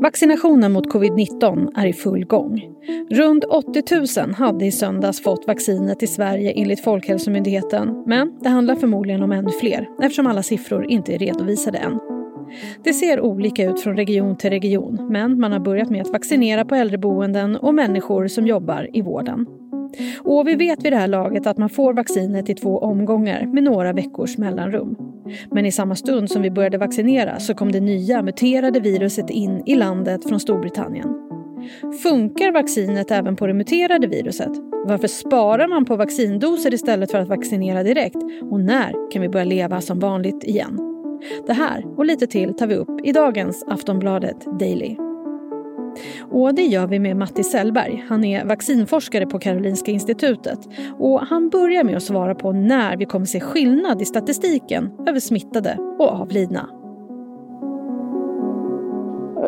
Vaccinationen mot covid-19 är i full gång. Runt 80 000 hade i söndags fått vaccinet i Sverige enligt Folkhälsomyndigheten. Men det handlar förmodligen om ännu fler eftersom alla siffror inte är redovisade än. Det ser olika ut från region till region men man har börjat med att vaccinera på äldreboenden och människor som jobbar i vården. Och vi vet vid det här laget att man får vaccinet i två omgångar med några veckors mellanrum. Men i samma stund som vi började vaccinera så kom det nya muterade viruset in i landet från Storbritannien. Funkar vaccinet även på det muterade viruset? Varför sparar man på vaccindoser istället för att vaccinera direkt? Och när kan vi börja leva som vanligt igen? Det här och lite till tar vi upp i dagens Aftonbladet Daily. Och det gör vi med Matti Sellberg. Han är vaccinforskare på Karolinska institutet. Och han börjar med att svara på när vi kommer se skillnad i statistiken över smittade och avlidna.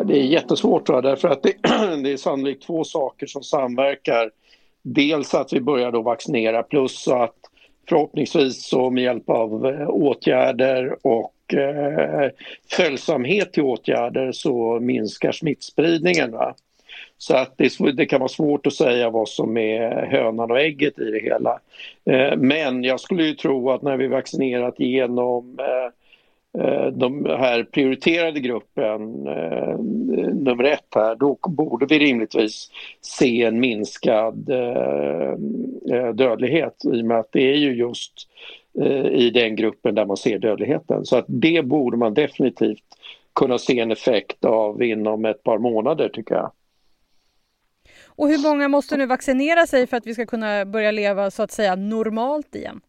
Det är jättesvårt tror jag, därför att det, det är sannolikt två saker som samverkar. Dels att vi börjar då vaccinera plus att förhoppningsvis så med hjälp av eh, åtgärder och eh, följsamhet till åtgärder så minskar smittspridningen. Va? Så att det, det, kan vara svårt att säga vad som är hönan och ägget i det hela. Eh, men jag skulle ju tro att när vi vaccinerat genom eh, eh, de här prioriterade gruppen, eh, nummer ett här, då borde vi rimligtvis se en minskad eh, eh dödlighet i och med att det är ju just i den gruppen där man ser dödligheten. Så att det borde man definitivt kunna se en effekt av inom ett par månader tycker jag. Och hur många måste nu vaccinera sig för att vi ska kunna börja leva så att säga normalt igen?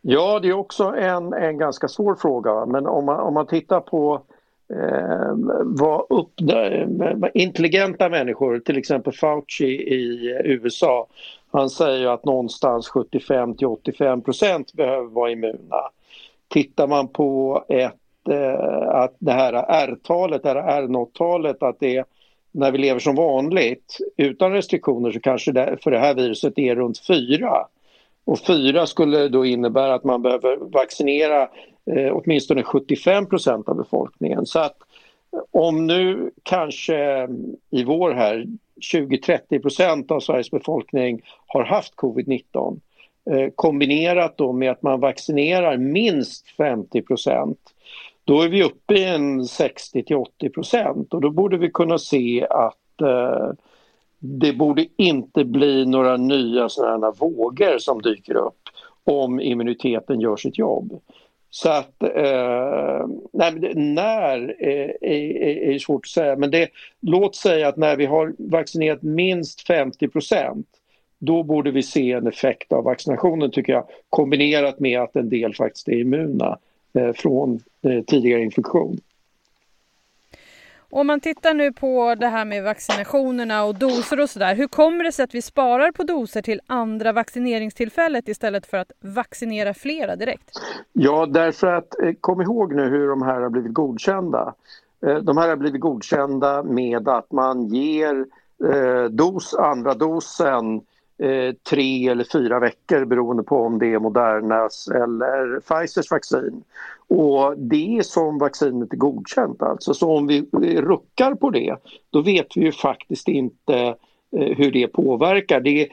Ja, det är också en, en ganska svår fråga. Men om man, om man tittar på eh, vad upp, eh, intelligenta människor, till exempel Fauci i USA, han säger att någonstans 75 till 85 procent behöver vara immuna. Tittar man på ett, eh, att det här R-talet, det här R0-talet, att det när vi lever som vanligt utan restriktioner så kanske det för det här viruset är runt 4. Och 4 skulle då innebära att man behöver vaccinera eh, åtminstone 75 procent av befolkningen. Så att om nu kanske i vår här 20-30 procent av Sveriges befolkning har haft covid-19 eh, kombinerat då med att man vaccinerar minst 50 procent då är vi uppe i en 60 till 80 procent och då borde vi kunna se att eh, det borde inte bli några nya sådana vågor som dyker upp om immuniteten gör sitt jobb. Så att, eh, nej, när eh, är, är, är, svårt att säga men det, låt säga att när vi har vaccinerat minst 50 procent då borde vi se en effekt av vaccinationen tycker jag kombinerat med att en del faktiskt är immuna eh, från eh, tidigare infektion. Om man tittar nu på det här med vaccinationerna och doser och sådär. Hur kommer det sig att vi sparar på doser till andra vaccineringstillfället istället för att vaccinera flera direkt? Ja, därför att eh, kom ihåg nu hur de här har blivit godkända. Eh, de här har blivit godkända med att man ger eh, dos, andra dosen Eh, tre eller fyra veckor beroende på om det är Modernas eller Pfizers vaccin. Och det är som vaccinet är godkänt alltså. Så om vi ruckar på det då vet vi ju faktiskt inte eh, hur det påverkar. Det,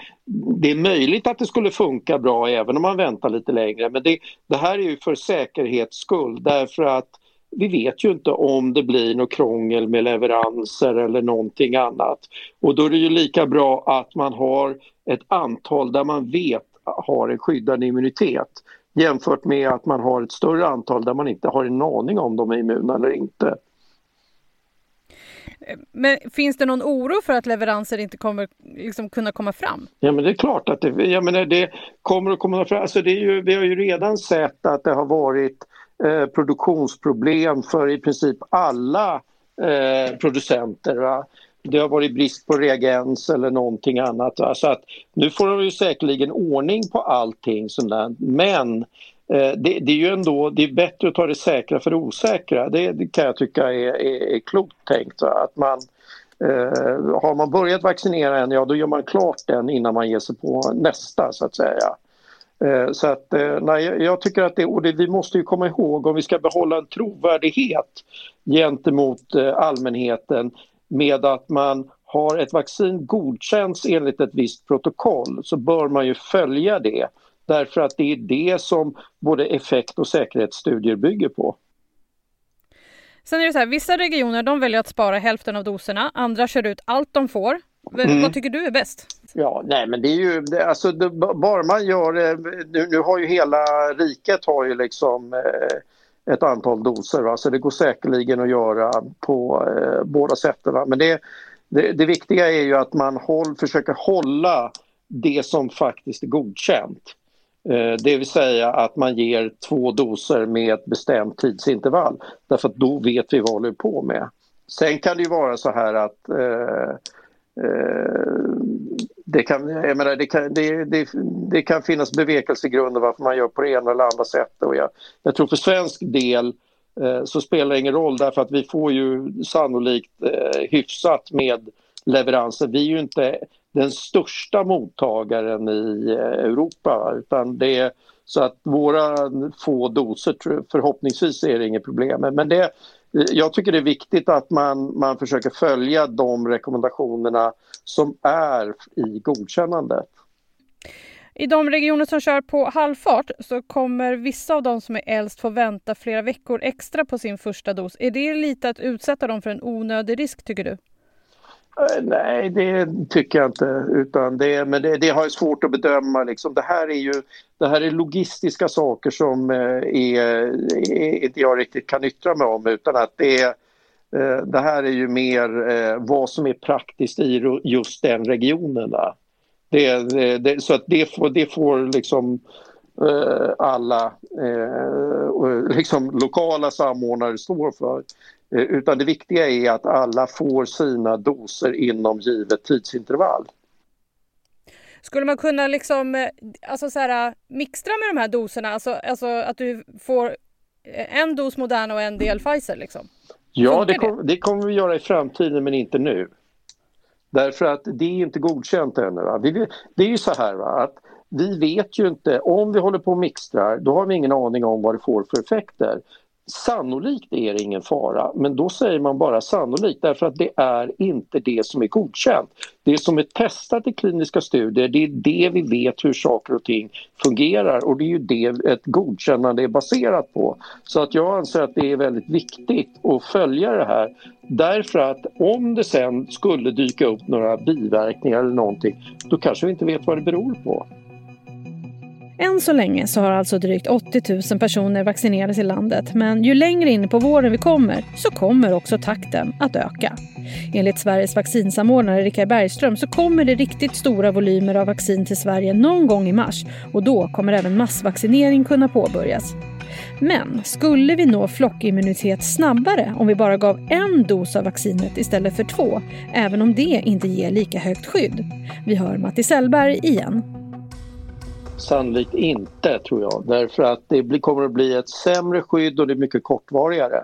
det, är möjligt att det skulle funka bra även om man väntar lite längre men det, det här är ju för säkerhets skull därför att vi vet ju inte om det blir något krångel med leveranser eller någonting annat. Och då är det ju lika bra att man har ett antal där man vet har en skyddande immunitet jämfört med att man har ett större antal där man inte har en aning om de är immuna eller inte. Men finns det någon oro för att leveranser inte kommer liksom kunna komma fram? Ja men det är klart att det, jag menar, det kommer att komma fram. Alltså det är ju, vi har ju redan sett att det har varit eh, produktionsproblem för i princip alla eh, producenter. Va? det har varit brist på reagens eller någonting annat. Så att nu får de ju säkerligen ordning på allting sånt där. Men eh, det, det, är ju ändå det är bättre att ta det säkra för det osäkra. Det, det kan jag tycka är, är, är klokt tänkt. Va? Att man, eh, har man börjat vaccinera en, ja då gör man klart den innan man ger sig på nästa så att säga. Eh, så att, eh, nej, jag tycker att det, och det, vi måste ju komma ihåg om vi ska behålla en trovärdighet gentemot eh, allmänheten med att man har ett vaccin godkänts enligt ett visst protokoll så bör man ju följa det. Därför att det är det som både effekt och säkerhetsstudier bygger på. Sen är det så här, vissa regioner de väljer att spara hälften av doserna, andra kör ut allt de får. Mm. Vad tycker du är bäst? Ja, nej men det är ju, det, alltså det, bara man gör det, nu, nu har ju hela riket har ju liksom eh, ett antal doser va? så det går säkerligen att göra på eh, båda sätten. Va? Men det, det, det, viktiga är ju att man håll, försöker hålla det som faktiskt är godkänt. Eh, det vill säga att man ger två doser med ett bestämt tidsintervall. Därför att då vet vi vad vi håller på med. Sen kan det ju vara så här att eh, eh det, kan, jag menar, det, kan, det, det, det kan finnas bevekelsegrunder varför man gör på det ena eller andra sättet. Och jag, jag tror för svensk del eh, så spelar det ingen roll därför att vi får ju sannolikt eh, hyfsat med leveranser. Vi är ju inte den största mottagaren i eh, Europa utan det är så att våra få doser förhoppningsvis är det inget problem. Men det, jag tycker det är viktigt att man, man försöker följa de rekommendationerna som är i godkännandet. I de regioner som kör på halvfart så kommer vissa av de som är äldst få vänta flera veckor extra på sin första dos. Är det lite att utsätta dem för en onödig risk tycker du? Eh, nej, det tycker jag inte. Utan det, men det, det har jag svårt att bedöma. Liksom. Det, här är ju, det här är logistiska saker som eh, är, inte jag riktigt kan yttra mig om utan att det, Eh, det här är ju mer eh, vad som är praktiskt i just den regionen. Det, det, så att det får, det får liksom eh, alla liksom lokala samordnare stå för. Utan det viktiga är att alla får sina doser inom givet tidsintervall. Skulle man kunna liksom, alltså så här, mixtra med de här doserna? Alltså, alltså att du får en dos Moderna och en del Pfizer? Liksom? Ja, det, kom, det kommer vi göra i framtiden men inte nu. Därför att det är inte godkänt ännu. Va? Det är ju så här va, att vi vet ju inte, om vi håller på och mixtrar, då har vi ingen aning om vad det får för effekter. Sannolikt är det ingen fara, men då säger man bara sannolikt därför att det är inte det som är godkänt. Det som är testat i kliniska studier, det är det vi vet hur saker och ting fungerar och det är ju det ett godkännande är baserat på. Så att jag anser att det är väldigt viktigt att följa det här därför att om det sen skulle dyka upp några biverkningar eller någonting, då kanske vi inte vet vad det beror på. Än så länge så har alltså drygt 80 000 personer vaccinerats i landet men ju längre in på våren vi kommer så kommer också takten att öka. Enligt Sveriges vaccinsamordnare Richard Bergström så kommer det riktigt stora volymer av vaccin till Sverige någon gång i mars och då kommer även massvaccinering kunna påbörjas. Men skulle vi nå flockimmunitet snabbare om vi bara gav en dos av vaccinet istället för två, även om det inte ger lika högt skydd? Vi hör Matti Sellberg igen. Sannolikt inte, tror jag. Därför att det kommer att bli ett sämre skydd och det är mycket kortvarigare.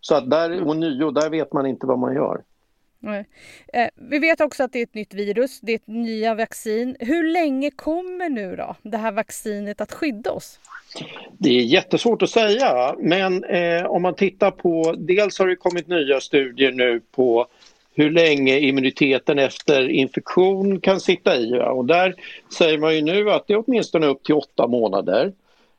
Så att där, och nio, där vet man inte vad man gör. Nej. Eh, vi vet också att det är ett nytt virus, det är ett nya vaccin. Hur länge kommer nu då det här vaccinet att skydda oss? Det är jättesvårt att säga, men eh, om man tittar på... Dels har det kommit nya studier nu på hur länge immuniteten efter infektion kan sitta i. Och där säger man ju nu att det är åtminstone upp till åtta månader.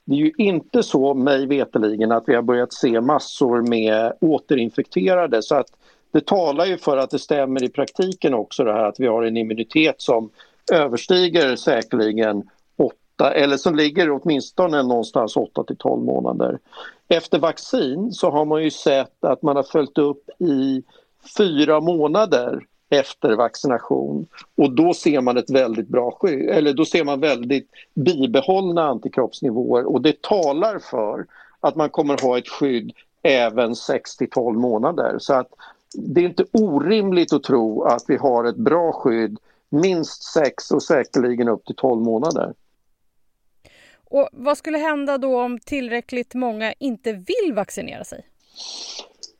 Det är ju inte så, mig veteligen att vi har börjat se massor med återinfekterade så att det talar ju för att det stämmer i praktiken också det här att vi har en immunitet som överstiger säkerligen åtta eller som ligger åtminstone någonstans 8 till 12 månader. Efter vaccin så har man ju sett att man har följt upp i fyra månader efter vaccination och då ser man ett väldigt bra skydd, eller då ser man väldigt bibehållna antikroppsnivåer och det talar för att man kommer ha ett skydd även 6 till 12 månader. Så att det är inte orimligt att tro att vi har ett bra skydd minst 6 och säkerligen upp till 12 månader. Och Vad skulle hända då om tillräckligt många inte vill vaccinera sig?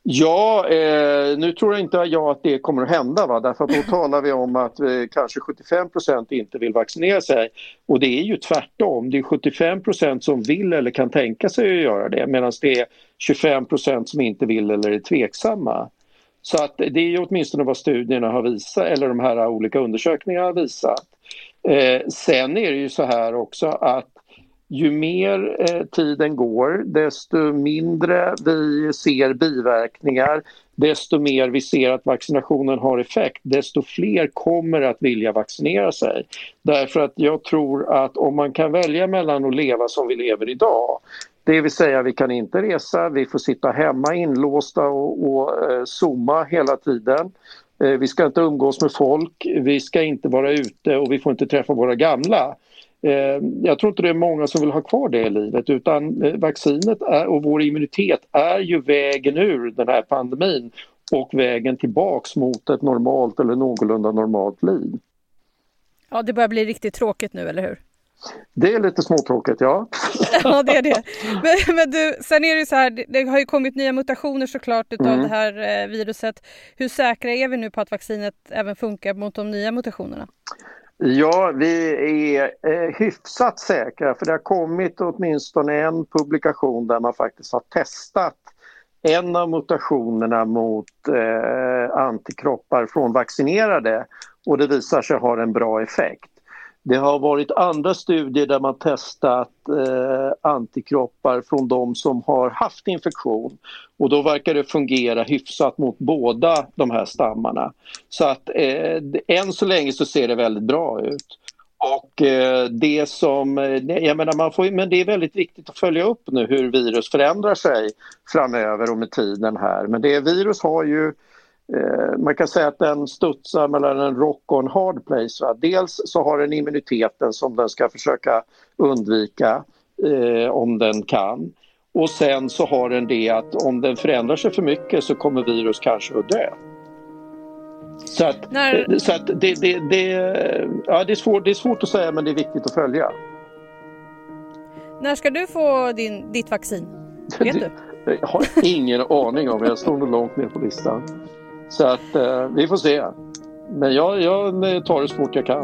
Ja, eh, nu tror jag inte jag att det kommer att hända. Va? Därför att då talar vi om att eh, kanske 75% inte vill vaccinera sig. Och det är ju tvärtom. Det är 75% som vill eller kan tänka sig att göra det medan det är 25% som inte vill eller är tveksamma. Så att det är åtminstone vad studierna har visat, eller de här olika undersökningarna har visat. Eh, sen är det ju så här också att ju mer eh, tiden går desto mindre vi ser biverkningar, desto mer vi ser att vaccinationen har effekt, desto fler kommer att vilja vaccinera sig. Därför att jag tror att om man kan välja mellan att leva som vi lever idag det vill säga vi kan inte resa, vi får sitta hemma inlåsta och, och eh, zooma hela tiden. Eh, vi ska inte umgås med folk, vi ska inte vara ute och vi får inte träffa våra gamla. Eh, jag tror inte det är många som vill ha kvar det i livet utan eh, vaccinet är, och vår immunitet är ju vägen ur den här pandemin och vägen tillbaks mot ett normalt eller någorlunda normalt liv. Ja, det börjar bli riktigt tråkigt nu, eller hur? Det är lite småtråkigt, ja. ja, det är det. Men, men, du, sen är det så här, det har ju kommit nya mutationer såklart utav mm. det här eh, viruset. Hur säkra är vi nu på att vaccinet även funkar mot de nya mutationerna? Ja, vi är eh, hyfsat säkra för det har kommit åtminstone en publikation där man faktiskt har testat en av mutationerna mot eh, antikroppar från vaccinerade och det visar sig ha en bra effekt. Det har varit andra studier där man testat eh, antikroppar från de som har haft infektion och då verkar det fungera hyfsat mot båda de här stammarna. Så att eh, än så länge så ser det väldigt bra ut. Och eh, det som, eh, jag menar man får, men det är väldigt viktigt att följa upp nu hur virus förändrar sig framöver och med tiden här. Men det virus har ju man kan säga att den studsar mellan en rock och en hard place. Va? Dels så har den immuniteten som den ska försöka undvika eh, om den kan. Och sen så har den det att om den förändrar sig för mycket så kommer virus kanske att dö. Så att, När... Eh, så att det, det, det, ja, det, är svårt, det är svårt att säga men det är viktigt att följa. När ska du få din, ditt vaccin? Vet du? Jag har ingen aning om, jag står nog långt ner på listan. Så att eh, vi får se. Men jag, jag tar det så fort jag kan.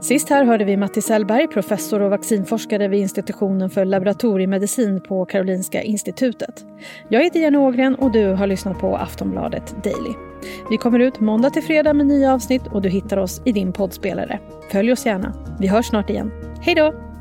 Sist här hörde vi Matti Sellberg, professor och vaccinforskare vid institutionen för laboratoriemedicin på Karolinska institutet. Jag heter Jenny Ågren och du har lyssnat på Aftonbladet Daily. Vi kommer ut måndag till fredag med nya avsnitt och du hittar oss i din poddspelare. Följ oss gärna. Vi hörs snart igen. Hej då!